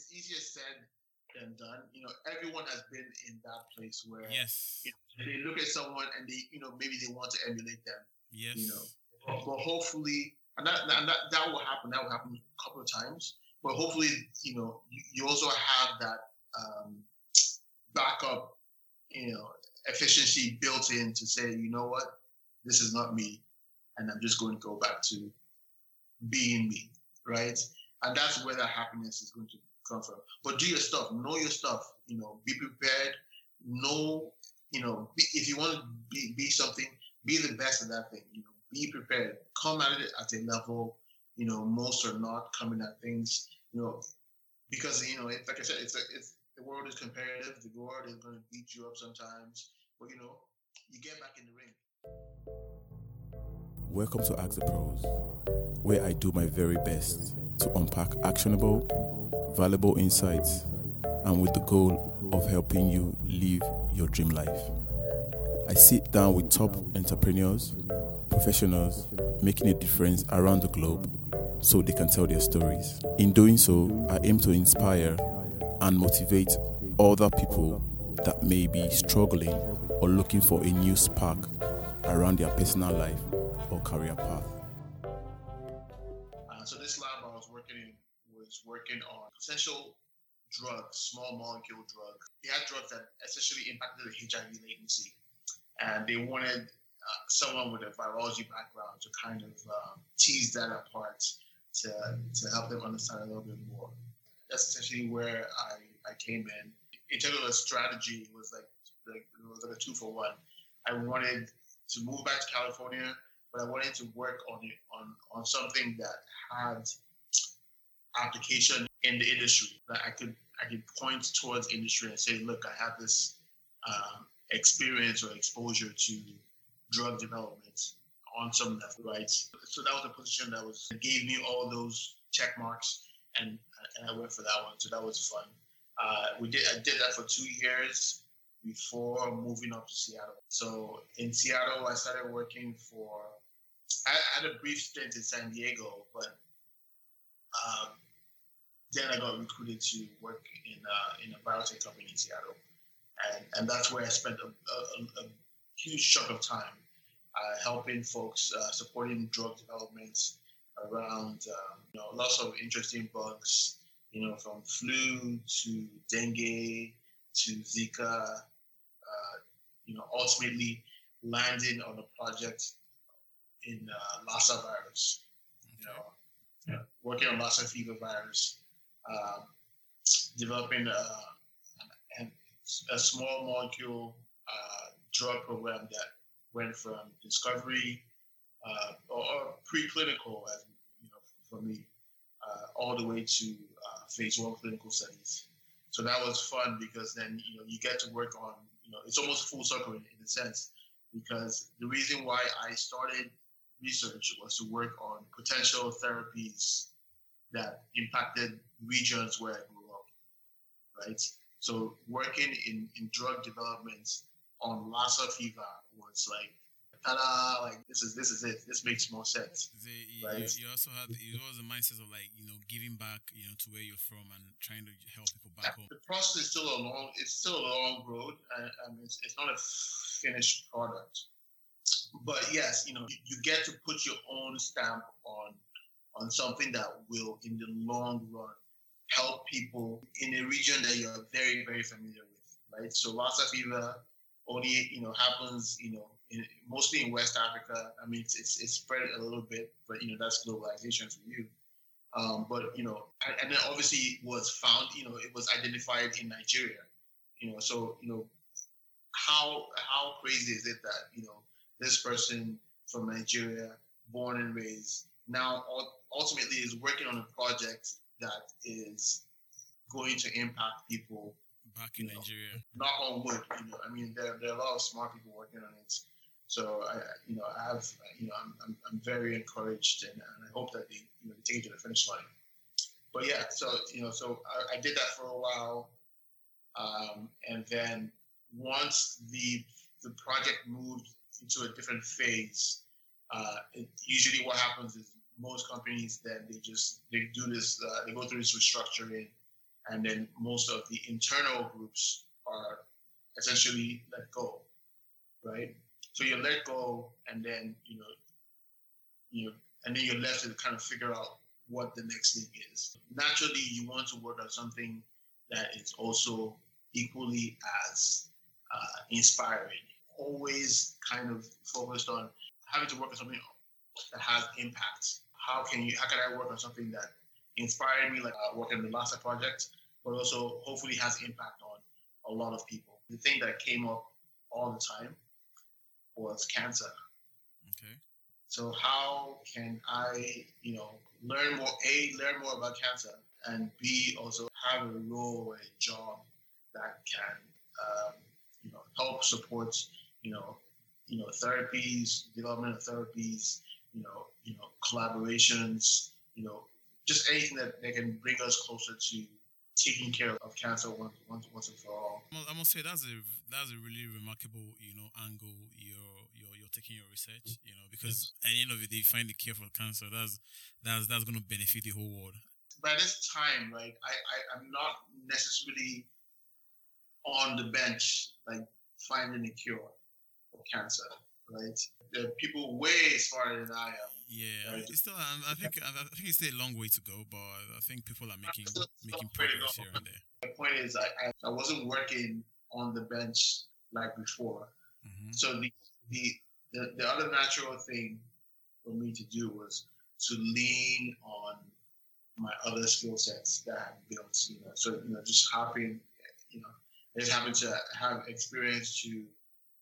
it's easier said than done. You know, everyone has been in that place where yes, you know, they look at someone and they, you know, maybe they want to emulate them. Yes. You know, but, but hopefully, and that, and that that will happen. That will happen a couple of times. But hopefully, you know, you, you also have that um, backup, you know, efficiency built in to say, you know what, this is not me, and I'm just going to go back to being me, right? And that's where that happiness is going to come from. But do your stuff, know your stuff, you know, be prepared, know, you know, be, if you want to be, be something, be the best at that thing, you know, be prepared, come at it at a level, you know, most are not coming at things, you know, because, you know, like I said, it's, a, it's, the world is competitive, the world is going to beat you up sometimes, but, you know, you get back in the ring. Welcome to Ask the Pros, where I do my very best to unpack actionable, valuable insights, and with the goal of helping you live your dream life. I sit down with top entrepreneurs, professionals making a difference around the globe so they can tell their stories. In doing so, I aim to inspire and motivate other people that may be struggling or looking for a new spark around their personal life or career path. Uh, so this lab I was working in was working on potential drugs, small molecule drugs. They had drugs that essentially impacted the HIV latency, and they wanted uh, someone with a virology background to kind of um, tease that apart to to help them understand a little bit more. That's essentially where I, I came in. In terms of the strategy, was like, like it was like a two for one. I wanted to move back to California, but I wanted to work on it on on something that had application in the industry that I could I could point towards industry and say, look, I have this um, experience or exposure to drug development on some level, right? So that was a position that was gave me all those check marks, and and I went for that one. So that was fun. Uh, we did I did that for two years before moving up to Seattle. So in Seattle, I started working for. I had a brief stint in San Diego, but um, then I got recruited to work in uh, in a biotech company in Seattle, and and that's where I spent a, a, a huge chunk of time uh, helping folks, uh, supporting drug development around um, you know lots of interesting bugs, you know from flu to dengue to Zika, uh, you know ultimately landing on a project in uh, Lassa virus, you know, working on Lassa fever virus um, developing a, a, small molecule uh, drug program that went from discovery uh, or, or, preclinical, as you know, for me, uh, all the way to uh, phase one clinical studies. So that was fun because then you know you get to work on you know it's almost full circle in, in a sense because the reason why I started research was to work on potential therapies that impacted regions where I grew up, right? So working in, in drug development on Lassa fever was like, ta-da, like this is this is it. This makes more sense. The, right? you, you, also had it was a mindset of like you know giving back you know to where you're from and trying to help people back home. The process is still a long it's still a long road and, and it's, it's not a finished product. But yes, you know you, you get to put your own stamp on on something that will, in the long run, help people in a region that you're very, very familiar with, right? So Lassa fever only, you know, happens, you know, in, mostly in West Africa. I mean, it's, it's, it's spread a little bit, but you know, that's globalization for you. Um, but you know, and then obviously was found, you know, it was identified in Nigeria. You know, so you know, how how crazy is it that you know this person from Nigeria, born and raised, now ultimately is working on a project that is going to impact people back in know, Nigeria. Knock on wood, you know. I mean, there, there are a lot of smart people working on it. So I, you know, I have, you know, I'm, I'm, I'm very encouraged, and, and, I hope that they, you know, they take it to the finish line. But yeah, so you know, so I, I did that for a while, um, and then once the the project moved into a different phase, uh, usually what happens is most companies then they just they do this uh, they go through this restructuring and then most of the internal groups are essentially let go, right? So you let go, and then you know, you and then you're left to kind of figure out what the next thing is. Naturally, you want to work on something that is also equally as uh, inspiring. Always kind of focused on having to work on something that has impact. How can you? How can I work on something that inspired me, like uh, working on the Lassa project, but also hopefully has impact on a lot of people. The thing that came up all the time was cancer. Okay. So how can I, you know, learn more? A, learn more about cancer, and B, also have a role or a job that can, um, you know, help support, you know, you know, therapies, development of therapies, you know, you know, collaborations, you know, just anything that, that can bring us closer to taking care of cancer once, once, once and for all. I must say that's a that's a really remarkable you know angle you're you're, you're taking your research you know because yes. at the end of it they find the cure for cancer that's that's that's going to benefit the whole world. By this time, right, I, I I'm not necessarily on the bench like finding a cure cancer, right? There are people way smarter than I am yeah, right. it's still. I think. I think it's still a long way to go, but I think people are making making progress here and there. The point is, I I wasn't working on the bench like before, mm-hmm. so the, the the the other natural thing for me to do was to lean on my other skill sets that I've built. You know, so you know, just having, you know, just having to have experience to,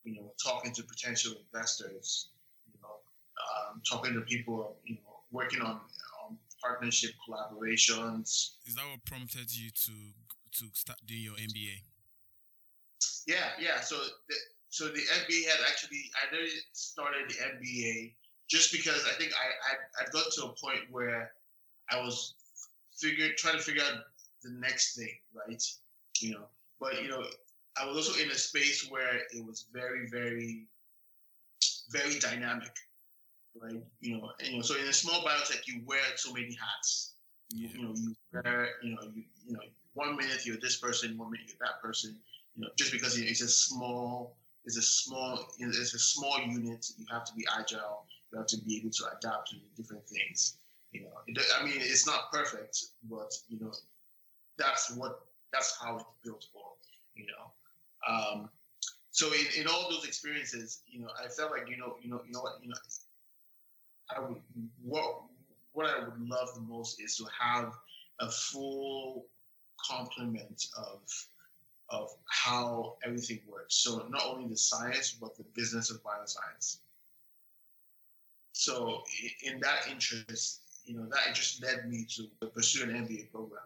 you know, talking to potential investors you know, um, talking to people, you know, working on, on partnership collaborations. Is that what prompted you to to start doing your MBA? Yeah, yeah. So, the, so the MBA had actually I already started the MBA just because I think I I I got to a point where I was figuring trying to figure out the next thing, right? You know, but you know, I was also in a space where it was very, very, very dynamic right? You know, you know, so in a small biotech, you wear so many hats. You, you know, you wear, you know, you, you know, one minute you're this person, one minute you're that person. You know, just because it's a small, it's a small, it's a small unit. You have to be agile. You have to be able to adapt to different things. You know, it, I mean, it's not perfect, but you know, that's what that's how it's built for. You know, um, so in, in all those experiences, you know, I felt like you know, you know, you know what, you know, I would what what I would love the most is to have a full complement of of how everything works. So not only the science but the business of bioscience. So in that interest, you know, that interest led me to pursue an MBA program.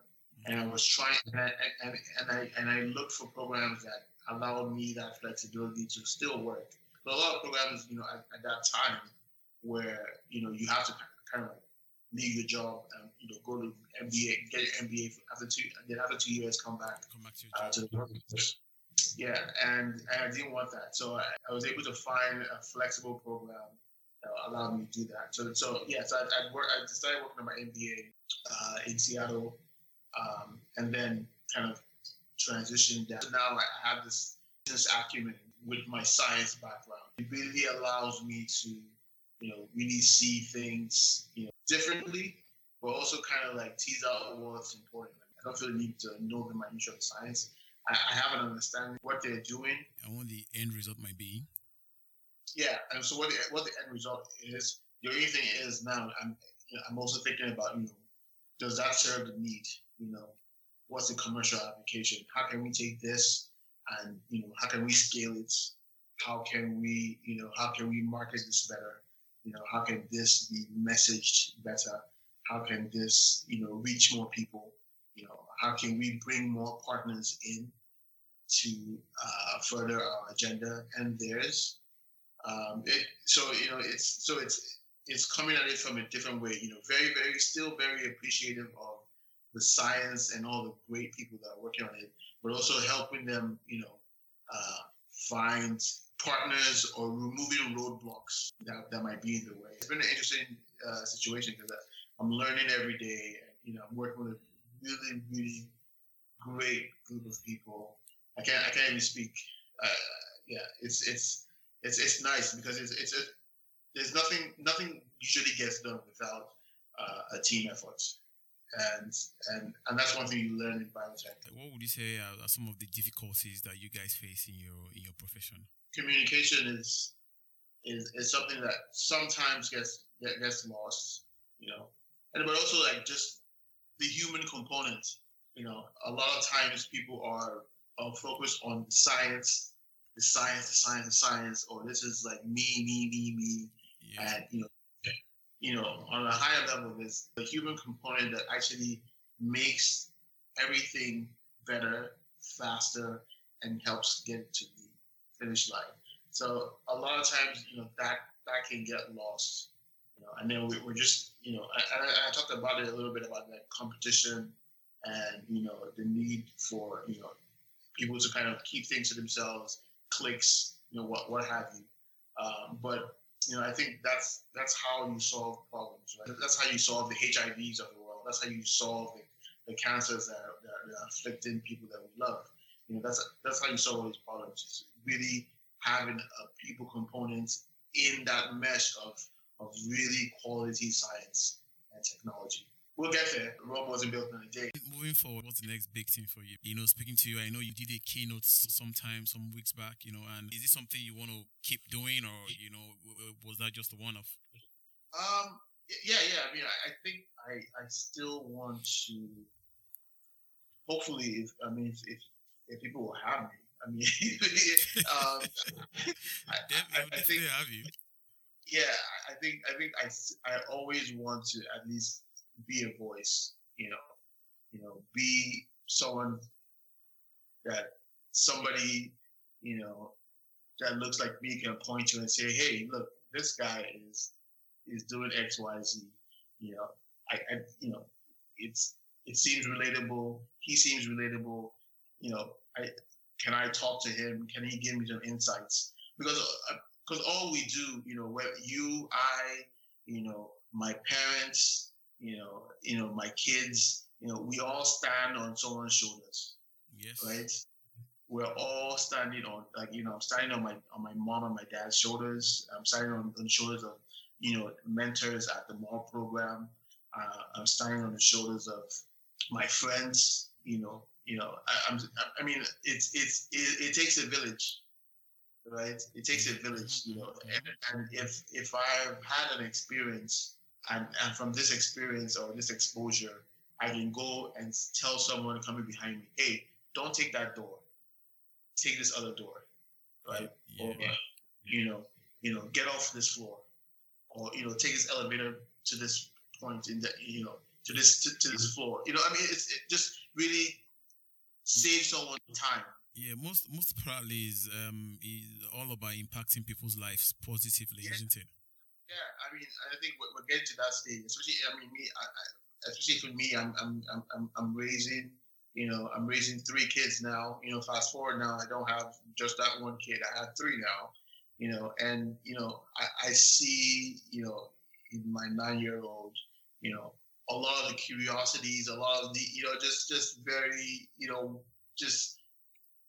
And I was trying, and I, and, and I and I looked for programs that allowed me that flexibility to still work. But a lot of programs, you know, at, at that time, where you know you have to kind of like leave your job and you know go to MBA, get your MBA after two, and then after two years come back, come back to, uh, to the workforce. Yeah, and, and I didn't want that, so I, I, was able to find a flexible program that allowed me to do that. So so yeah, so I I, work, I started working on my MBA uh, in Seattle, um, and then kind of transitioned down. So now I have this business acumen with my science background. It really allows me to you know, really see things, you know, differently, but also kind of like tease out what's important. Like, I don't feel the need to know the minutia of science. I, I have an understanding what they're doing. And what the end result might be. Yeah, and so what the, what the end result is, the only thing is now I'm you know, I'm also thinking about you know, does that serve the need? You know, what's the commercial application? How can we take this and you know how can we scale it? How can we you know how can we market this better? You know, how can this be messaged better? How can this, you know, reach more people? You know, how can we bring more partners in to uh, further our agenda and theirs? Um, it, so you know, it's so it's it's coming at it from a different way. You know, very very still very appreciative of the science and all the great people that are working on it, but also helping them, you know, uh, find partners or removing roadblocks that, that might be in the way. It's been an interesting uh, situation because I'm learning every day. And, You know, I'm working with a really, really great group of people. I can't I can't even speak. Uh, yeah, it's it's it's it's nice because it's it's a, there's nothing nothing usually gets done without uh, a team effort, and and and that's one thing you learn in biotech. What would you say are some of the difficulties that you guys face in your in your profession? Communication is is, is something that sometimes gets gets lost, you know, and but also like just the human component. You know, a lot of times people are, are focused on science, the science, the science, the science, or this is like me, me, me, me, yeah. and you know, you know, on a higher level, there's the human component that actually makes everything better, faster, and helps get to the finish line. So a lot of times, you know, that that can get lost. You know, and then we, are just, you know, I, I, I, talked about it a little bit about that competition and you know the need for you know people to kind of keep things to themselves, clicks, you know, what what have you. Um, but you know, I think that's that's how you solve problems. Right? That's how you solve the HIVs of the world. That's how you solve the, the cancers that are, that are afflicting people that we love. You know, that's that's how you solve all these problems. It's really having a people component in that mesh of, of really quality science and technology. We'll get there. Rome wasn't built in a day. Moving forward, what's the next big thing for you? You know, speaking to you, I know you did a keynote sometime, some weeks back, you know, and is this something you want to keep doing or, you know, was that just a one off? Um, yeah, yeah. I mean, I, I think I, I still want to, hopefully, if, I mean, if, if, if people will have me, I mean, um, I, I, I, think have you. Yeah, I think I think I, I always want to at least be a voice. You know, you know, be someone that somebody you know that looks like me can point to and say, "Hey, look, this guy is is doing X, Y, Z." You know, I, I you know, it's it seems relatable. He seems relatable. You know, I can I talk to him? Can he give me some insights? Because because uh, all we do, you know, where you, I, you know, my parents, you know, you know, my kids, you know, we all stand on someone's shoulders. Yes. Right. We're all standing on, like you know, I'm standing on my on my mom and my dad's shoulders. I'm standing on, on the shoulders of, you know, mentors at the mall program. Uh, I'm standing on the shoulders of my friends, you know, you know, I, am I mean, it's it's it, it, takes a village, right? It takes a village, you know. And, and if if I've had an experience, and and from this experience or this exposure, I can go and tell someone coming behind me, hey, don't take that door, take this other door, right? Yeah. Or you know, you know, get off this floor, or you know, take this elevator to this point in the, you know, to this to, to this floor. You know, I mean, it's it just really save someone time. Yeah, most most probably is um is all about impacting people's lives positively, yeah. isn't it? Yeah, I mean, I think we're, we're getting to that stage. Especially, I mean, me, I, I, especially for me, I'm, I'm I'm I'm raising, you know, I'm raising three kids now. You know, fast forward now, I don't have just that one kid. I have three now. You know, and you know, I, I see, you know, in my nine-year-old, you know, a lot of the curiosities, a lot of the, you know, just just very, you know, just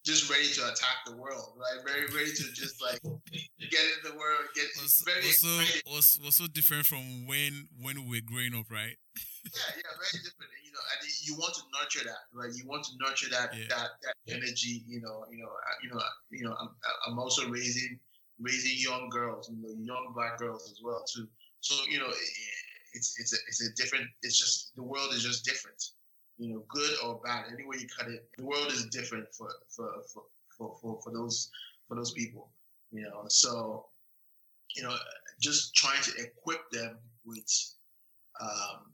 just ready to attack the world, right? Very ready to just like get in the world, get was, very was so, was, was so different from when when we were growing up, right? yeah, yeah, very different. You know, and you want to nurture that, right? You want to nurture that yeah. that that energy. You know, you know, uh, you know, uh, you know. I'm I'm also raising raising young girls, you know, young black girls as well too. So you know, it's it's a it's a different. It's just the world is just different. You know, good or bad, any way you cut it, the world is different for for for for, for, for those for those people. You know, so you know, just trying to equip them with um,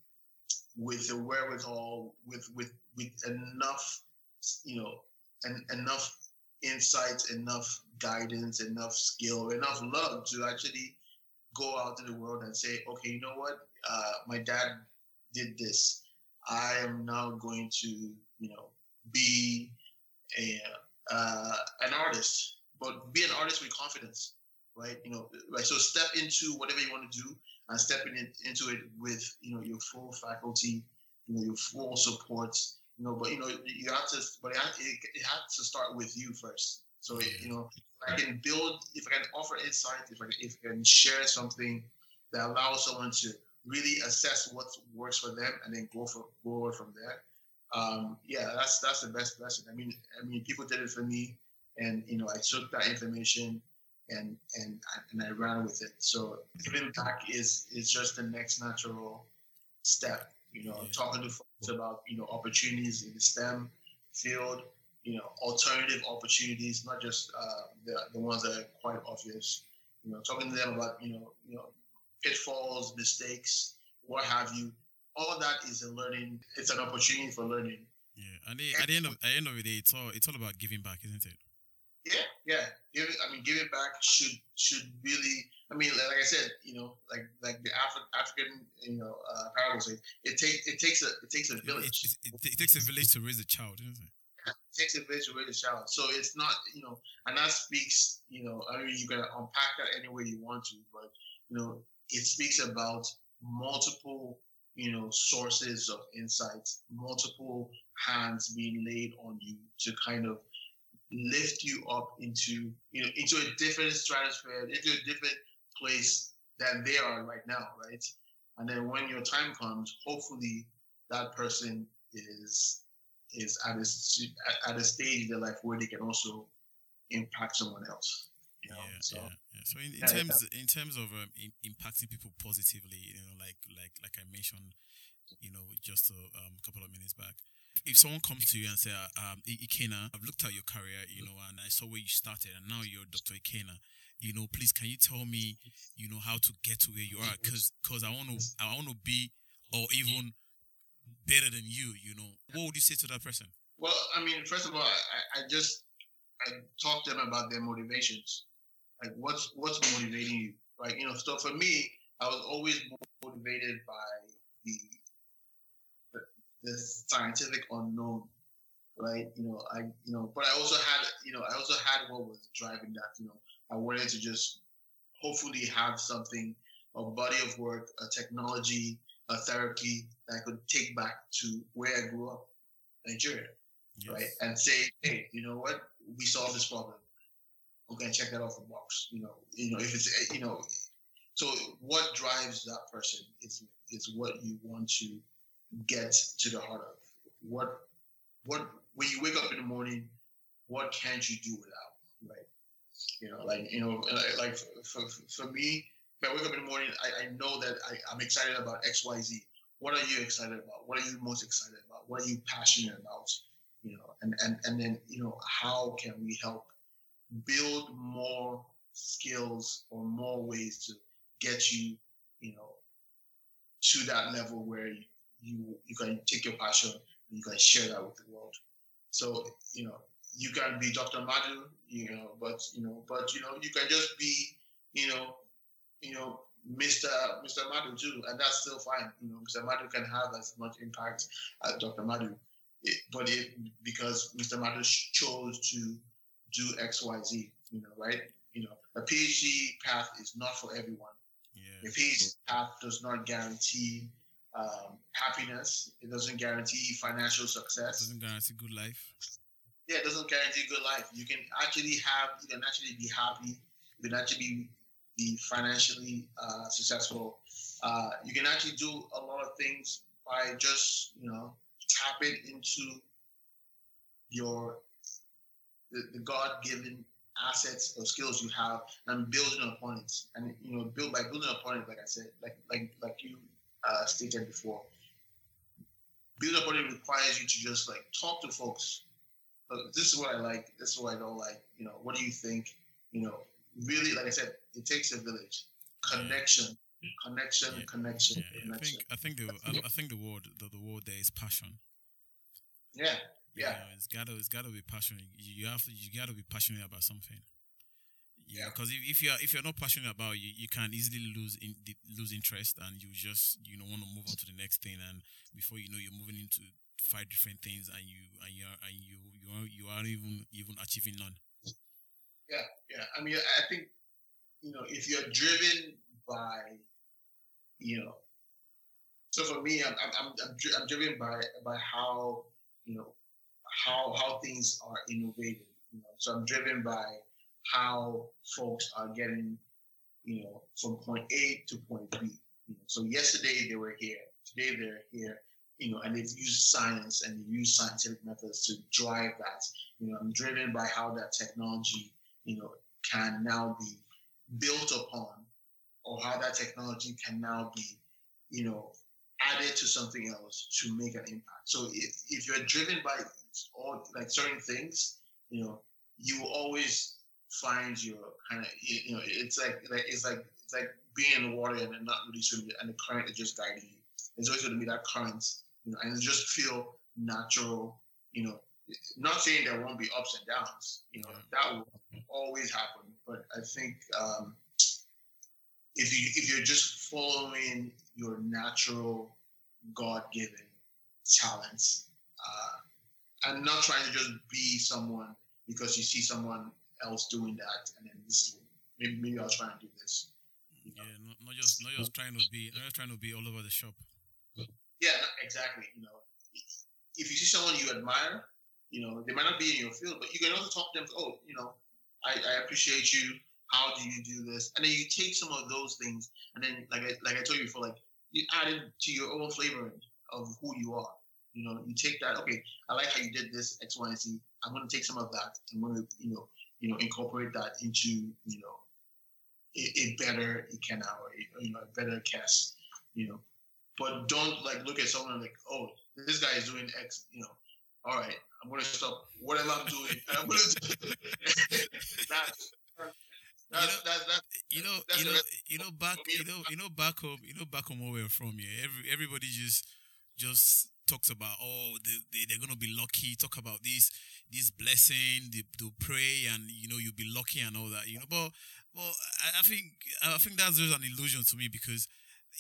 with the wherewithal, with with with enough, you know, and enough insights, enough guidance, enough skill, enough love to actually go out in the world and say, okay, you know what? uh, my dad did this. I am now going to, you know, be a uh, an artist, but be an artist with confidence, right? You know, right. So step into whatever you want to do, and stepping in, into it with, you know, your full faculty, you know, your full support, you know, but you know, you have to, but it, has, it, it has to start with you first. So it, you know, I can build, if I can offer insight, if I if I can share something that allows someone to really assess what works for them and then go for forward from there. Um, yeah, that's that's the best lesson. I mean, I mean, people did it for me, and you know, I took that information and and and I ran with it. So giving back is is just the next natural step. You know, yeah. talking to folks about you know opportunities in the STEM field, you know, alternative opportunities, not just uh, the the ones that are quite obvious. You know, talking to them about you know you know pitfalls, mistakes, what have you. All of that is a learning. It's an opportunity for learning. Yeah, and at the end of at the end of the day, it's all it's all about giving back, isn't it? Yeah, yeah. Give it, I mean, giving back should should really. I mean, like, I said, you know, like like the Afri- African, you know, uh, parable say, it takes it takes a it takes a village. It, it, it, takes a village to raise a child, doesn't it? It takes a village to raise a child. So it's not, you know, and that speaks, you know, I mean, you can unpack that any way you want to, but you know, it speaks about multiple, you know, sources of insights, multiple hands being laid on you to kind of lift you up into you know into a different stratosphere, into a different place than they are right now, right? And then when your time comes, hopefully that person is is at a at a stage in their life where they can also impact someone else. You know? yeah, so, yeah, yeah. So in, in yeah, terms yeah. in terms of um, in, impacting people positively, you know, like like like I mentioned, you know, just a um, couple of minutes back, if someone comes to you and say, uh, um, Ikenna, I've looked at your career, you know, and I saw where you started, and now you're Dr. Ikenna. You know, please, can you tell me, you know, how to get to where you are? Because, because I want to, I want to be, or even better than you. You know, what would you say to that person? Well, I mean, first of all, I, I just I talk to them about their motivations. Like, what's what's motivating you? Like You know, so for me, I was always motivated by the the scientific unknown, right? You know, I you know, but I also had you know, I also had what was driving that. You know, I wanted to just hopefully have something, a body of work, a technology, a therapy that I could take back to where I grew up, Nigeria, yes. right? And say, hey, you know what? We solved this problem. Okay, check that off the box. You know, you know, if it's eh, you know, so what drives that person is is what you want to get to the heart of. What what when you wake up in the morning what can't you do without right? You know like you know like for, for, for me if i wake up in the morning i, I know that I, i'm excited about xyz what are you excited about? What are you most excited about? What are you passionate about? You know and and, and then you know how can we help build more skills or more ways to get you you know to that level where you, you you can take your passion and you can share that with the world. So you know you can be Dr. Madu, you know, but you know, but you know you can just be you know you know Mr. Mr. Madu too, and that's still fine. You know, Mr. Madu can have as much impact as Dr. Madu, it, but it because Mr. Madu chose to do X, Y, Z. You know, right? You know, a PhD path is not for everyone. Yeah. A PhD path does not guarantee um, happiness. It doesn't guarantee financial success. It doesn't guarantee good life. Yeah, it doesn't guarantee good life. You can actually have, you can actually be happy. You can actually be, be financially uh, successful. Uh, you can actually do a lot of things by just, you know, tapping into your the, the God-given assets or skills you have and building upon it. And you know, build by building upon it, like I said, like like like you uh, stated before. Build up it requires you to just like talk to folks. This is what I like. This is what I don't like. You know, what do you think? You know, really, like I said, it takes a village. Connection, connection, yeah. connection, yeah, yeah. connection. I think I think the I, I think the word the, the word there is passion. Yeah, yeah. it's gotta it's gotta be passionate. You, have to you gotta be passionate about something. Yeah, because if, if you're if you're not passionate about it, you, you can easily lose in, lose interest, and you just you know want to move on to the next thing, and before you know, you're moving into five different things, and you and you and you you are you aren't even even achieving none. Yeah, yeah. I mean, I think you know if you're driven by you know, so for me, I'm I'm I'm, I'm driven by by how you know, how how things are innovated. You know, so I'm driven by how folks are getting, you know, from point A to point B. You know, so yesterday they were here, today they're here, you know, and they've used science and they use scientific methods to drive that. You know, I'm driven by how that technology, you know, can now be built upon, or how that technology can now be, you know, added to something else to make an impact. So if, if you're driven by all like certain things, you know, you always find your kind of you know it's like like it's like it's like being in the water and not really swimming and the current is just guiding you. There's always going to be that current, you know, and just feel natural. You know, not saying there won't be ups and downs. You know, that will always happen. But I think um, if you if you're just following your natural God-given talents uh, and not trying to just be someone because you see someone else doing that, and then this is maybe, maybe I'll try and do this. Yeah, not, not just not just trying to be not just trying to be all over the shop. Yeah, exactly. You know, if you see someone you admire, you know, they might not be in your field, but you can also talk to them. Oh, you know, I, I appreciate you. How do you do this? And then you take some of those things, and then like I, like I told you before, like you add it to your own flavoring of who you are. You know, you take that. Okay, I like how you did this X, Y, and Z. I'm going to take some of that. I'm going to, you know, you know, incorporate that into, you know, a, a better Ikenna or a, you know, a better cast, you know. But don't like look at someone like, oh, this guy is doing X, you know. All right, I'm gonna stop whatever I'm doing. I'm gonna do that's, that's, that's, that's, you know, you know, you know, back, you know, you know, back home, you know, back home where we're from. Yeah, every everybody just just talks about oh they, they, they're gonna be lucky talk about this this blessing they, they'll pray and you know you'll be lucky and all that you know but well I, I think I think that's just an illusion to me because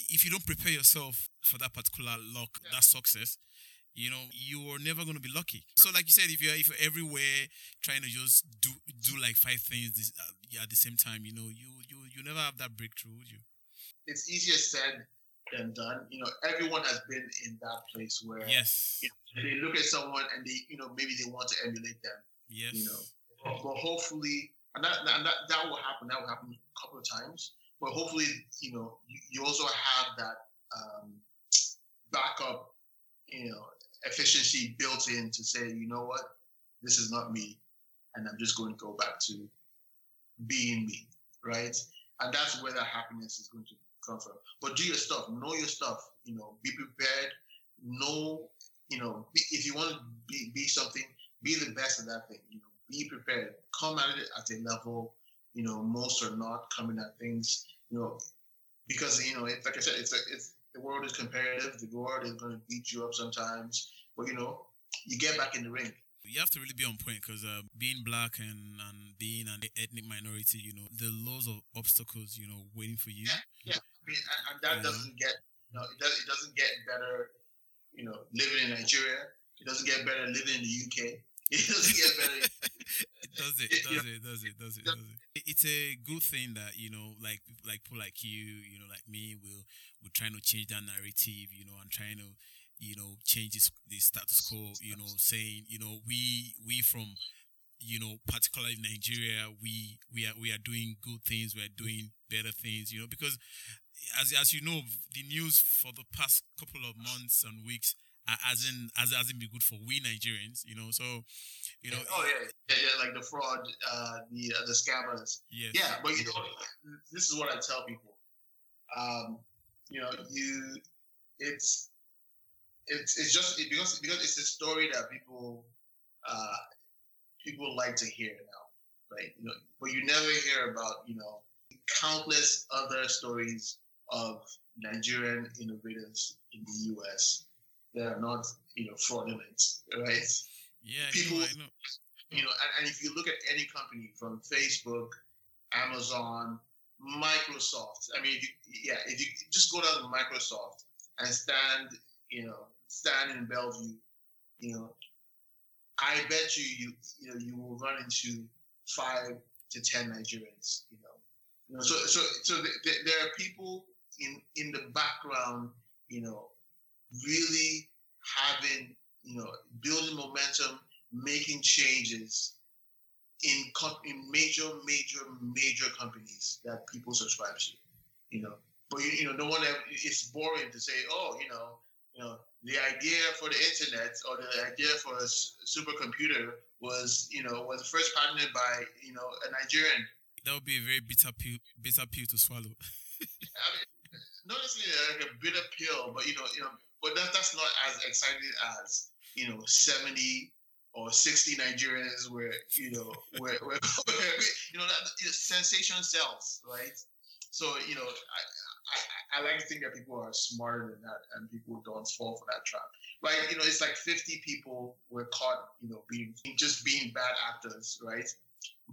if you don't prepare yourself for that particular luck yeah. that success you know you are never going to be lucky so like you said if you're if you're everywhere trying to just do do like five things this, uh, at the same time you know you you you never have that breakthrough would you it's easier said than done. You know, everyone has been in that place where yes, you know, they look at someone and they, you know, maybe they want to emulate them. Yes, you know, but, but hopefully, and that, and that that will happen. That will happen a couple of times. But hopefully, you know, you, you also have that um, backup, you know, efficiency built in to say, you know what, this is not me, and I'm just going to go back to being me, right? And that's where that happiness is going to come from. But do your stuff, know your stuff. You know, be prepared. Know, you know, be, if you want to be be something, be the best at that thing. You know, be prepared. Come at it at a level. You know, most are not coming at things. You know, because you know, like I said, it's a, it's the world is competitive. The world is going to beat you up sometimes. But you know, you get back in the ring you have to really be on point because uh, being black and, and being an ethnic minority, you know, the laws of obstacles, you know, waiting for you. Yeah, yeah. I mean, and, and that yeah. doesn't get, you know, it, does, it doesn't get better, you know, living in Nigeria. It doesn't get better living in the UK. It doesn't get better. it does it, it does it, does it, does it, does it. It's a good thing that you know, like like people like you, you know, like me, will will trying to change that narrative, you know, and trying to you know, change this, the status quo, you know, saying, you know, we, we from, you know, particularly Nigeria, we, we are, we are doing good things. We are doing better things, you know, because as, as you know, the news for the past couple of months and weeks hasn't, has, hasn't been good for we Nigerians, you know, so, you know. Oh yeah, yeah, yeah like the fraud, uh, the, uh, the scammers. Yes. Yeah. But you know, this is what I tell people. Um, you know, you, it's, it's it's just because because it's a story that people uh, people like to hear now, right? You know, but you never hear about you know countless other stories of Nigerian innovators in the U.S. that are not you know fraudulent, right? Yeah, people. Know. You know, and, and if you look at any company from Facebook, Amazon, Microsoft. I mean, if you, yeah, if you just go down to Microsoft and stand, you know, stand in Bellevue, you know, I bet you you you know you will run into five to ten Nigerians. You know, you know so so so th- th- there are people in in the background, you know, really having you know, building momentum, making changes in in major, major, major companies that people subscribe to. You know, but you, you know, no one. Ever, it's boring to say, oh, you know, you know, the idea for the internet or the idea for a supercomputer was, you know, was first patented by, you know, a Nigerian. That would be a very bitter pill, bitter pill to swallow. I mean, not necessarily like a bitter pill, but you know, you know, but that, that's not as exciting as you know, seventy or sixty Nigerians where you know, where, where, where you know that sensation sells, right? So you know, I, I, I like to think that people are smarter than that, and people don't fall for that trap. Like you know, it's like fifty people were caught, you know, being just being bad actors, right?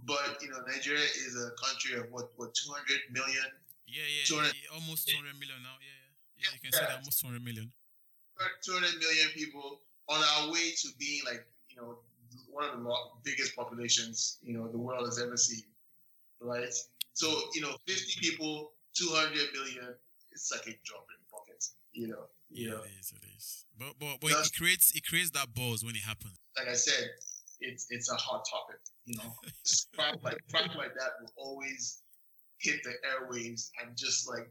But you know, Nigeria is a country of what what two hundred million yeah, yeah, yeah, almost 200 million now. Yeah, yeah, yeah. You can yeah. say that almost 200 million. 200 million people on our way to being like you know one of the biggest populations you know the world has ever seen, right? So you know, 50 people, 200 million. It's like a drop in the pocket, you know. You yeah, it is. It is. But but, but it creates it creates that buzz when it happens. Like I said, it's it's a hot topic. You know, crap like crap like that will always hit the airwaves and just like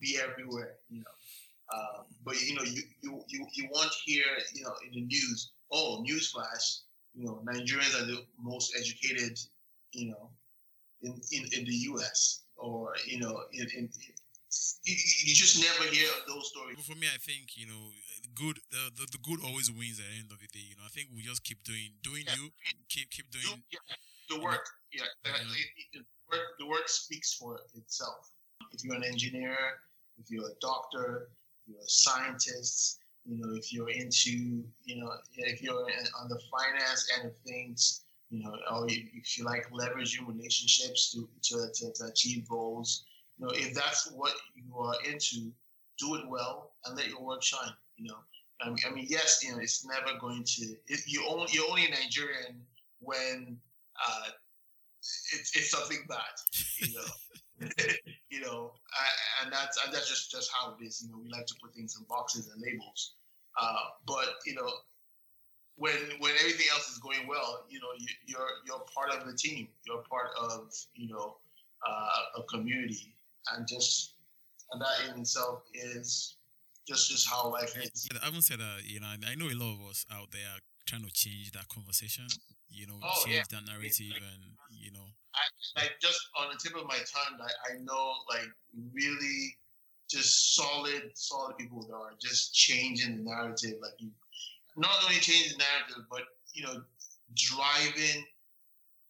be everywhere, you know. Um, but you know, you, you you you won't hear, you know, in the news, oh, newsflash, you know, Nigerians are the most educated, you know, in, in, in the US or, you know, in, in, you, you, just never hear those stories. For me, I think you know, good the, the, the good always wins at the end of the day. You know, I think we just keep doing doing yeah. you, keep keep doing yeah. the work. Yeah, yeah work, the work speaks for itself. If you're an engineer, if you're a doctor, you're a you know, if you're into, you know, if you're on the finance end of things, you know, or if you like leveraging relationships to, to, to, to achieve goals, you know, if that's what you are into, do it well and let your work shine, you know. I mean, I mean yes, you know, it's never going to, it, you only, you're only Nigerian when uh, it's, it's something bad, you know. you know, I, and that's and that's just just how it is. You know, we like to put things in boxes and labels. Uh, but you know, when when everything else is going well, you know, you, you're you're part of the team. You're part of you know uh, a community, and just and that in itself is just just how life is. I haven't said that. You know, I know a lot of us out there are trying to change that conversation you know, oh, change yeah. that narrative and, you know. I, like just on the tip of my tongue, I, I know like really just solid, solid people that are just changing the narrative. Like you, not only changing the narrative, but, you know, driving,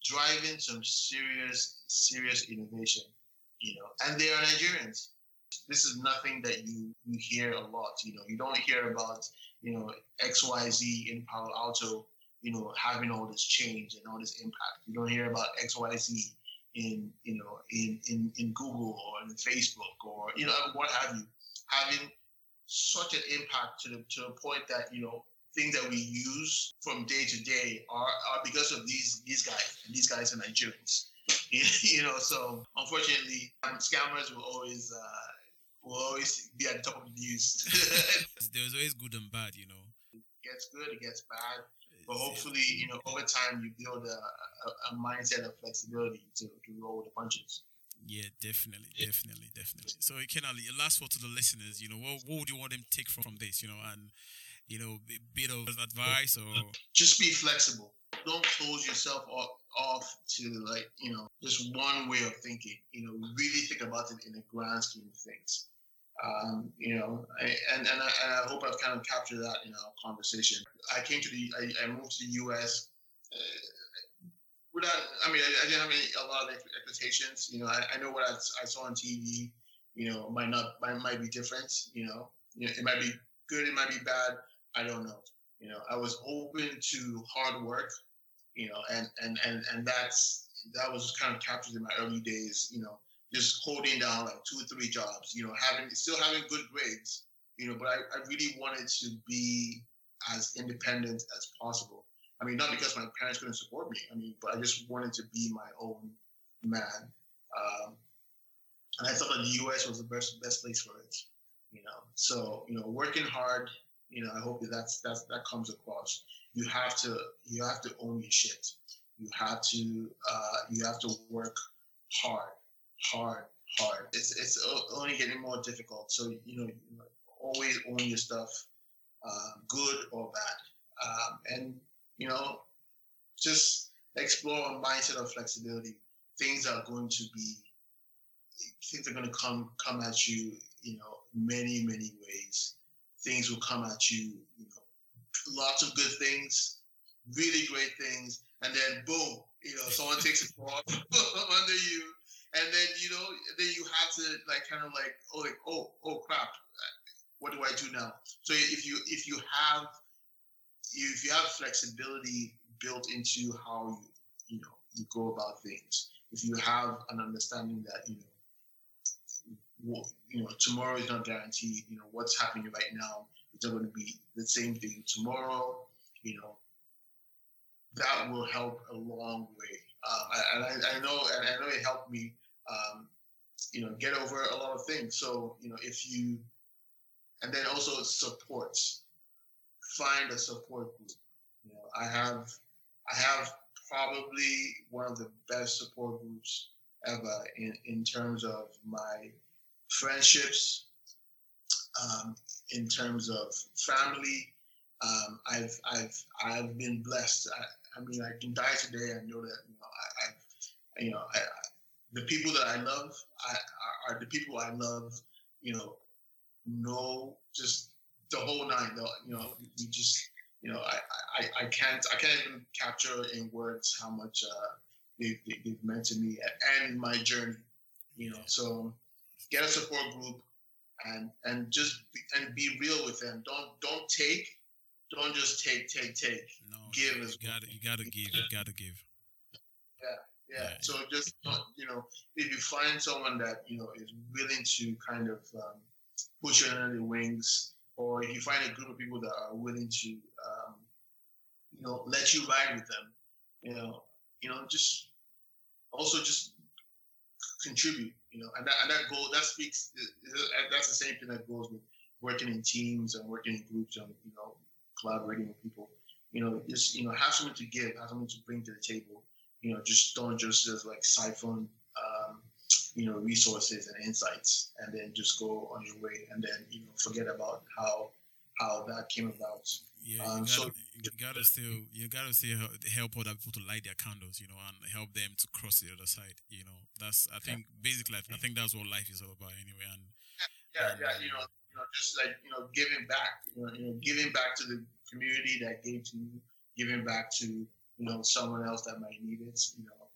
driving some serious, serious innovation, you know, and they are Nigerians. This is nothing that you, you hear a lot, you know, you don't hear about, you know, XYZ in Palo Alto you know, having all this change and all this impact. You don't hear about XYZ in, you know, in, in, in Google or in Facebook or, you know, what have you, having such an impact to the, to the point that, you know, things that we use from day to day are, are because of these, these guys and these guys are Nigerians. you know, so unfortunately, um, scammers will always, uh, will always be at the top of the news. There's always good and bad, you know. It gets good, it gets bad but hopefully, you know, over time you build a, a, a mindset of flexibility to, to roll with the punches. Yeah, definitely, definitely, definitely. So, Kenali, your last word to the listeners, you know, what, what would you want them to take from, from this, you know, and, you know, a bit of advice or. Just be flexible. Don't close yourself off, off to, like, you know, just one way of thinking. You know, really think about it in the grand scheme of things. Um, you know, I, and and I, and I, hope I've kind of captured that in our conversation. I came to the, I, I moved to the U.S. Uh, without, I mean, I, didn't have any, a lot of expectations. You know, I, know what I, I, saw on TV. You know, might not, might, might be different. You know, you know, it might be good, it might be bad. I don't know. You know, I was open to hard work. You know, and and and and that's that was kind of captured in my early days. You know, just holding down like two or three jobs, you know, having still having good grades, you know, but I, I really wanted to be as independent as possible. I mean, not because my parents couldn't support me. I mean, but I just wanted to be my own man. Um, and I thought that the U.S. was the best best place for it. You know, so you know, working hard, You know, I hope that that's, that's that comes across. You have to you have to own your shit. You have to uh, you have to work hard, hard, hard. It's it's only getting more difficult. So you know, always own your stuff, uh, good or bad, um, and you know, just explore a mindset of flexibility. Things are going to be things are going to come come at you, you know, many many ways. Things will come at you, you know, lots of good things, really great things, and then boom, you know, someone takes it off under you, and then you know, then you have to like kind of like, oh, like, oh, oh crap, what do I do now? So if you if you have if you have flexibility built into how you you know you go about things, if you have an understanding that you know you know, tomorrow is not guaranteed. You know, what's happening right now is not going to be the same thing tomorrow. You know, that will help a long way. Um, and I, I, know, and I know it helped me, um, you know, get over a lot of things. So, you know, if you, and then also supports, find a support group. You know, I have, I have probably one of the best support groups ever in, in terms of my friendships, um, in terms of family. Um, I've I've I've been blessed. I, I, mean, I can die today. I know that you know I, I you know I, the people that I love I, are, the people I love. You know, know just the whole nine. The, you know, we just you know I, I, I can't I can't even capture in words how much uh, they've, they've meant to me and my journey. You know, so get a support group and and just be, and be real with them. Don't don't take, don't just take take take. No, give you gotta you got to give. You got to give. Yeah, yeah. So just you know, if you find someone that you know is willing to kind of um, push you under the wings, or if you find a group of people that are willing to, um, you know, let you ride with them, you know, you know, just also just contribute you know, and that, and that goal that speaks. That's the same thing that goes with working in teams and working in groups and you know collaborating with people. You know, just you know have something to give, have something to bring to the table. You know, just don't just just like siphon, um, you know, resources and insights, and then just go on your way, and then you know forget about how how that came about. Yeah, um, you, gotta, so, you gotta still you gotta still help other people to light their candles, you know, and help them to cross the other side. You know, that's I think yeah. basically I think that's what life is all about anyway. And yeah, yeah, yeah, you know, you know, just like you know, giving back, you know, you know, giving back to the community that gave to you, giving back to you know someone else that might need it, you know,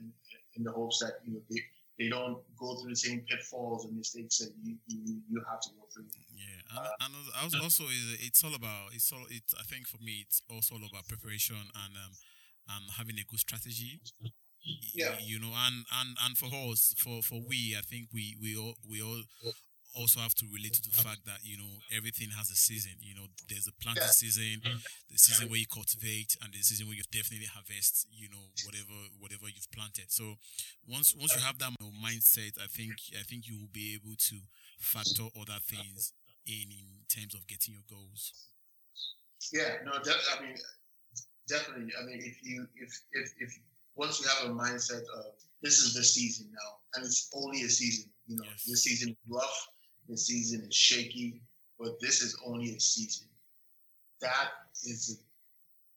in, in the hopes that you know they they don't go through the same pitfalls and mistakes that you you, you have to go through. Yeah, and, uh, and also, also it's all about it's all it. I think for me it's also all about preparation and um and having a good strategy. Yeah. You know, and and and for us, for for we, I think we we all we all also have to relate to the fact that you know everything has a season. You know, there's a planting yeah. season, mm. the season where you cultivate, and the season where you definitely harvest. You know, whatever whatever you've planted. So once once you have that mindset, I think I think you will be able to factor other things in in terms of getting your goals. Yeah, no, de- I mean, definitely. I mean, if you if if if once you have a mindset of this is the season now, and it's only a season. You know, yes. this season is rough the season is shaky, but this is only a season. That is,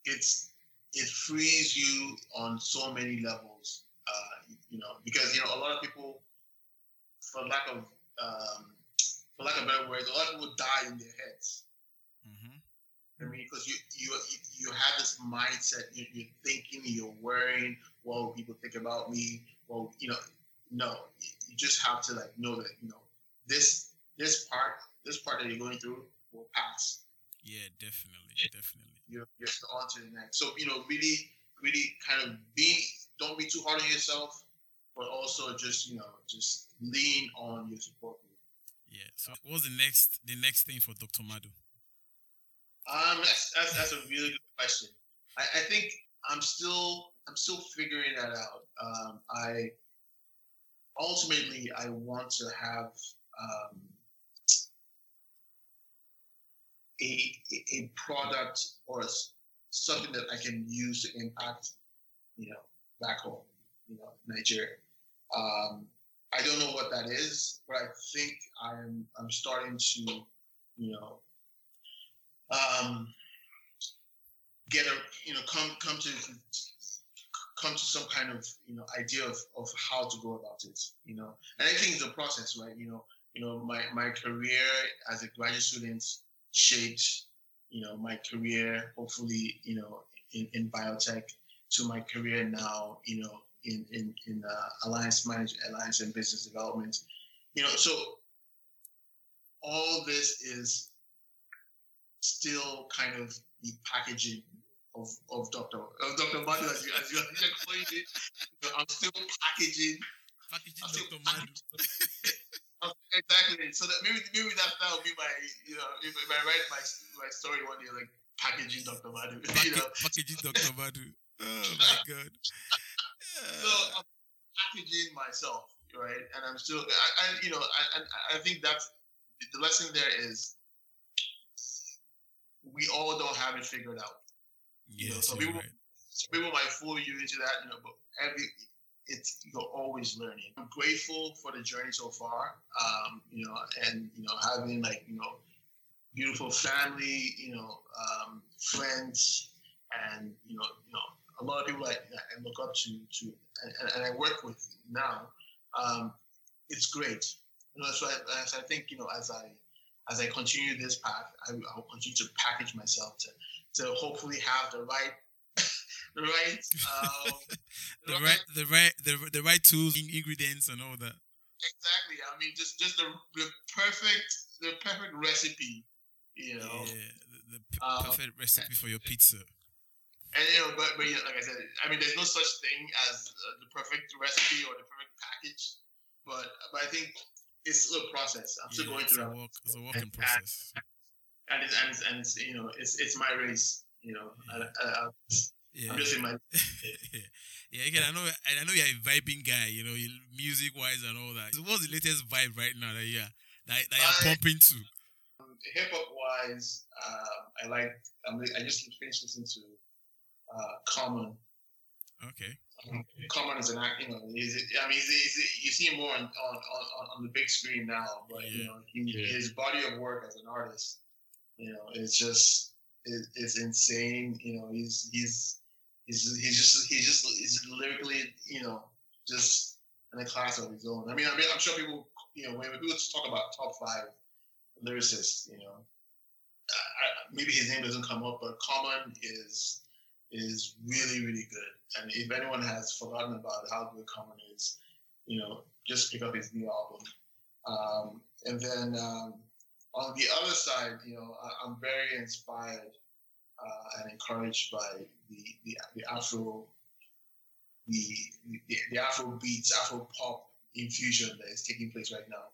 it's it frees you on so many levels. Uh, you know, because you know a lot of people, for lack of um, for lack of better words, a lot of people die in their heads. Mm-hmm. I mean, because you, you you have this mindset, you, you're thinking, you're worrying. What will people think about me? Well, you know, no, you just have to like know that you know this this part, this part that you're going through will pass. Yeah, definitely, definitely. You're, you're on to the next. So you know, really, really kind of be. Don't be too hard on yourself, but also just you know, just lean on your support group. Yeah. So, what's the next the next thing for Dr. Madu? Um, that's, that's, that's a really good question. I, I think I'm still I'm still figuring that out. Um, I ultimately I want to have um, a, a product or something that I can use to impact, you know, back home, you know, Nigeria. Um, I don't know what that is, but I think I'm I'm starting to, you know, um, get a you know come come to come to some kind of you know idea of, of how to go about it. You know, and I think it's a process, right? You know, you know my my career as a graduate student shaped you know my career hopefully you know in, in biotech to my career now you know in in, in uh, alliance management alliance and business development you know so all this is still kind of the packaging of, of Dr. of Dr. Madu as you as you are calling it. I'm still packaging packaging Dr. Madu. Exactly. So that maybe maybe that that would be my you know if, if I write my my story one day like packaging Dr. Madu. Pack- you know? Packaging Dr. Madu. Oh my god. So I'm packaging myself, right? And I'm still I, I you know I, I I think that's the lesson there is we all don't have it figured out. Yes, you know, some people right. some people might fool you into that, you know, but every it's you're always learning. I'm grateful for the journey so far. Um, you know, and you know, having like, you know, beautiful family, you know, um, friends and you know, you know, a lot of people I, I look up to to and, and I work with now. Um, it's great. You know, so I, I think, you know, as I as I continue this path, I, will continue to package myself to to hopefully have the right the right um, the right the right the, the right tools ingredients and all that. Exactly i mean just just the, the perfect the perfect recipe you know? Yeah the, the um, perfect recipe for your pizza. and you know but but yeah, like i said i mean there's no such thing as uh, the perfect recipe or the perfect package but but i think it's still a process. I'm yeah, still going through a work it's a process and it's, and it's, and it's, you know it's it's my race you know? Yeah. I, I, yeah. I'm just in my yeah again I know I know you're a vibing guy you know music wise and all that what's the latest vibe right now that you're that, that you're I, pumping to um, hip hop wise um, I like I'm, I just finished listening to uh, Common okay um, Common is an act, you know. He's, I mean, he's, he's, you see him more on, on, on, on the big screen now, but you know, he, his body of work as an artist you know, it's just it, it's insane. You know, he's he's he's he's just he's just he's lyrically, you know, just in a class of his own. I mean, I mean, I'm sure people, you know, when people talk about top five lyricists, you know, I, maybe his name doesn't come up, but Common is is really really good. And if anyone has forgotten about how good Common is, you know, just pick up his new album. Um, and then um, on the other side, you know, I, am very inspired uh, and encouraged by the the, the Afro the, the the Afro beats, Afro pop infusion that is taking place right now,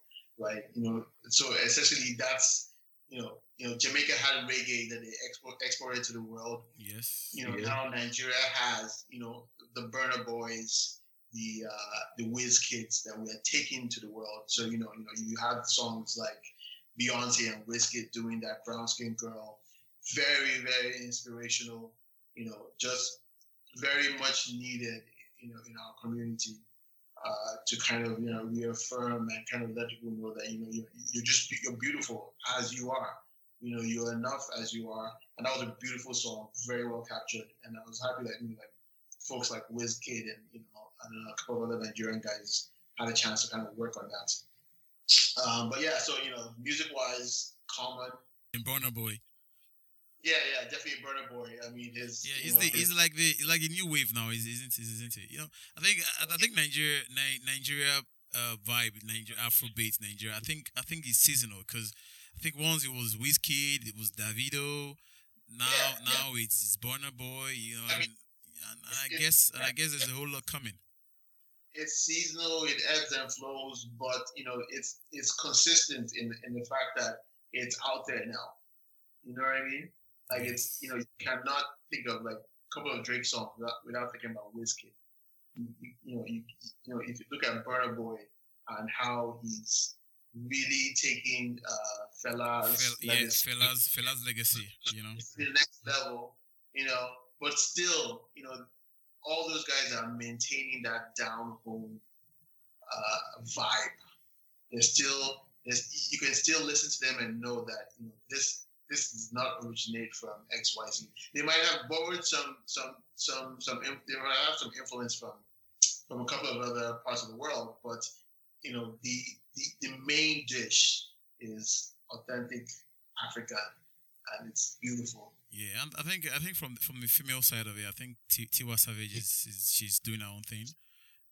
right? You know, so essentially that's you know, you know, Jamaica had reggae that they export exported to the world. Yes. You know, yeah. now Nigeria has, you know, the Burna Boys, the uh, the Wizkids that we are taking to the world. So you know, you know, you have songs like Beyonce and Wizkid doing that brown skin girl. Very, very inspirational. You know, just very much needed. You know, in our community uh, to kind of you know reaffirm and kind of let people know that you know you're, you're just you're beautiful as you are. You know, you're enough as you are, and that was a beautiful song, very well captured. And I was happy that you know, like folks like Wizkid and you know, and a couple of other Nigerian guys had a chance to kind of work on that. Um, but yeah, so you know, music wise, common. And Burna Boy. Yeah, yeah, definitely Burna Boy. I mean, his yeah, he's know, the he's like the like a new wave now, isn't isn't it? You know, I think I think Nigeria Nigeria uh, vibe, Nigeria Afrobeat, Nigeria. I think I think it's seasonal because I think once it was Wizkid, it was Davido. Now Yeah, yeah. now it's, it's Burna Boy. You know, I and, mean, and I it's- guess and I guess there's a whole lot coming. it's seasonal, it ebbs and flows, but you know, it's it's consistent in in the fact that it's out there now. You know what I mean? Like it's you know, you cannot think of like a couple of Drake songs without, without thinking about Whiskey. You, you, know, you, you know, if you look at Burna Boy and how he's really taking uh, Fela's Fel, yeah, Fela's Fela's legacy, you know, to the next level, you know. But still, you know, all those guys are maintaining that down home uh, vibe. They're still, there's, you can still listen to them and know that you know this this does not originate from X Y Z. They might have borrowed some some some some they might have some influence from from a couple of other parts of the world, but you know the the, the main dish is authentic Africa, and it's beautiful. Yeah, and I think I think from from the female side of it, I think Tiwa Savage is, is she's doing her own thing.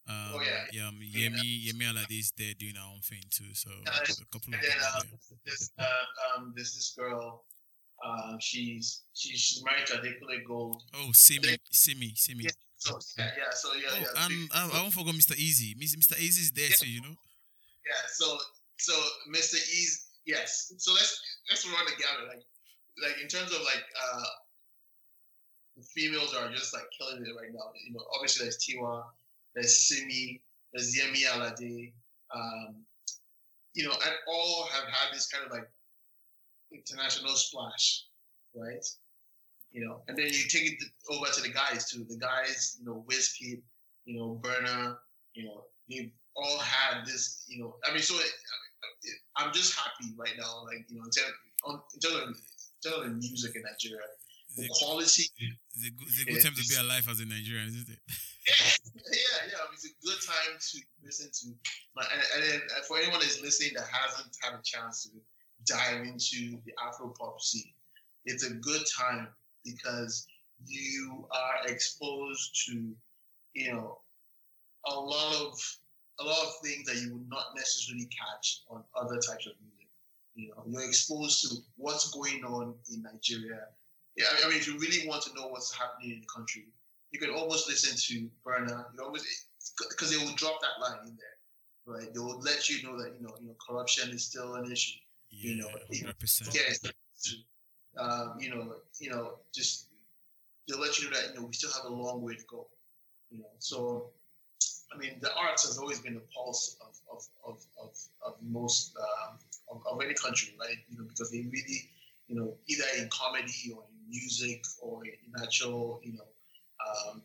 Um, oh yeah, yeah. Um, Yemi yeah. Yemi Alade is there doing her own thing too. So uh, a couple of. then, um, this uh, um, there's this girl. Uh, she's she's she's married to Adekunle Gold. Oh, Simi, Simi, Simi. Yeah, so yeah, yeah, so yeah, oh, yeah. And I, I won't forget Mr. Eazi. Mr. Eazi is there yeah. too, you know. Yeah, so so Mr. Eazi, yes. So let's let's run together. Like like in terms of like uh the females are just like killing it right now. You know, obviously there's Tiwa, there's Simi, there's Yemi Alade, um, you know, and all have had this kind of like international splash, right? You know, and then you take it over to the guys too. The guys, you know, Wizkid, you know, Burna, you know, they've all had this, you know, I mean, so it, I'm just happy right now, like, you know, in terms, of, in terms of in music in Nigeria. The, the quality. It's a good, it's a good time to be alive as a Nigerian, isn't it? Yeah, yeah. It's a good time to listen to. My, and, and uh, for anyone that's listening that hasn't had a chance to dive into the Afro pop scene, it's a good time because you are exposed to, you know, a lot of a lot of things that you would not necessarily catch on other types of music. You know, you're exposed to what's going on in Nigeria. Yeah, I mean, if you really want to know what's happening in the country, you can almost listen to Burna. You almost because they will drop that line in there, right? They will let you know that you know, you know, corruption is still an issue. Yeah, you know, 100%. Yeah, um, you know, you know, just they'll let you know that you know we still have a long way to go. You know, so I mean, the arts has always been the pulse of of of of, of most um, of, of, any country, right? You know, because they really, you know, either in comedy or in music or in actual, you know, um,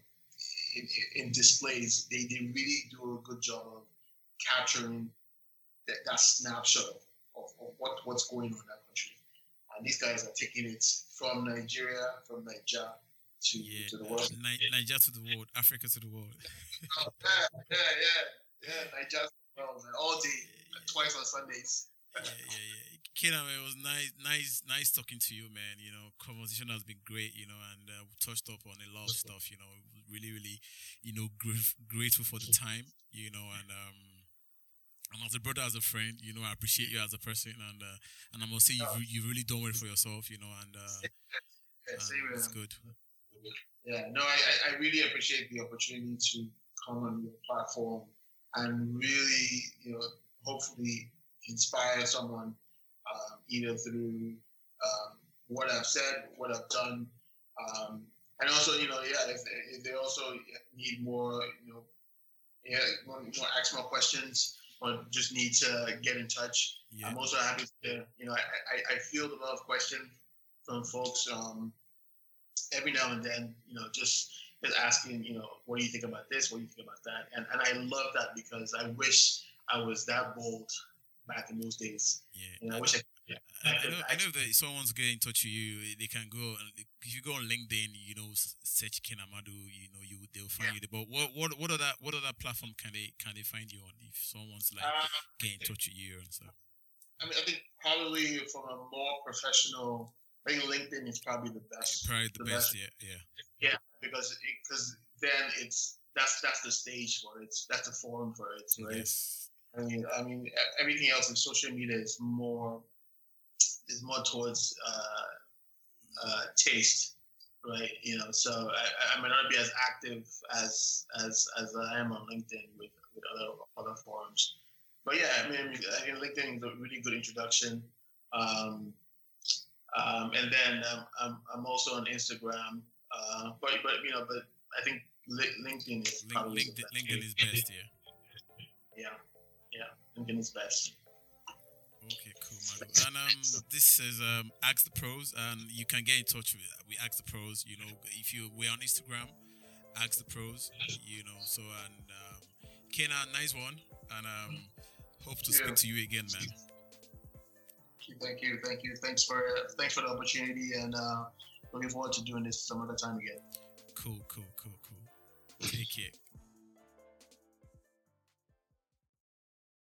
in, in, displays, they, they really do a good job of capturing that, that snapshot of, of, of what, what's going on in that country. And these guys are taking it from Nigeria, from Nigeria to, yeah, to the world. Nigeria to the world, Africa to the world. oh, yeah, yeah, yeah, yeah. Nigeria to the world. All day, twice on Sundays. Yeah, yeah, yeah. Kenan, it was nice, nice, nice talking to you, man. You know, conversation has been great, you know, and uh, we touched up on a lot of stuff. You know, really, really, you know, gr- grateful for the time, you know, and um, and as a brother, as a friend, you know, I appreciate you as a person, and uh, and I must say you you really done well for yourself, you know, and uh, uh, it's good. Yeah, no, I, I really appreciate the opportunity to come on your platform and really, you know, hopefully inspire someone um, either through um, what I've said, what I've done, um, and also, you know, yeah, if, if, they also need more, you know, yeah, more, more ask more questions or just need to get in touch. Yeah. I'm also happy to, you know, I, I, I field a lot of questions from folks um, every now and then, you know, just just asking, you know, what do you think about this? What do you think about that? And and I love that because I wish I was that bold back in those days. Yeah. And I wish I yeah, I, know, I know that if someone's getting in touch with you, they can go. If you go on LinkedIn, you know, search Ken Amadu, you know, you they'll find yeah. you. But what what what other what other platform can they can they find you on if someone's like uh, get in touch with you and stuff? I mean, I think probably from a more professional, I think LinkedIn is probably the best. Probably the, the best, best, yeah, yeah. Yeah, because because then it's that's that's the stage for it. That's the forum for it, right? Yes I mean, I mean, everything else in social media is more is more towards uh, uh, taste, right? You know, so I, I may not be as active as as as I am on LinkedIn with, with other other forums, but yeah, I mean, I mean LinkedIn is a really good introduction. Um, um, and then um, I'm, I'm also on Instagram, uh, but but you know, but I think LinkedIn is probably LinkedIn, LinkedIn is best, yeah. Yeah. LinkedIn is best. Madu. And um, this is um, Ask the Pros, and you can get in touch with we Ask the Pros. You know, if you we're on Instagram, Ask the Pros. You know, so and um, Kenan, nice one, and um, hope to yeah. speak to you again, man. Thank you, thank you, thanks for thanks for the opportunity, and uh, looking forward to doing this some other time again. Cool, cool, cool, cool. Take care.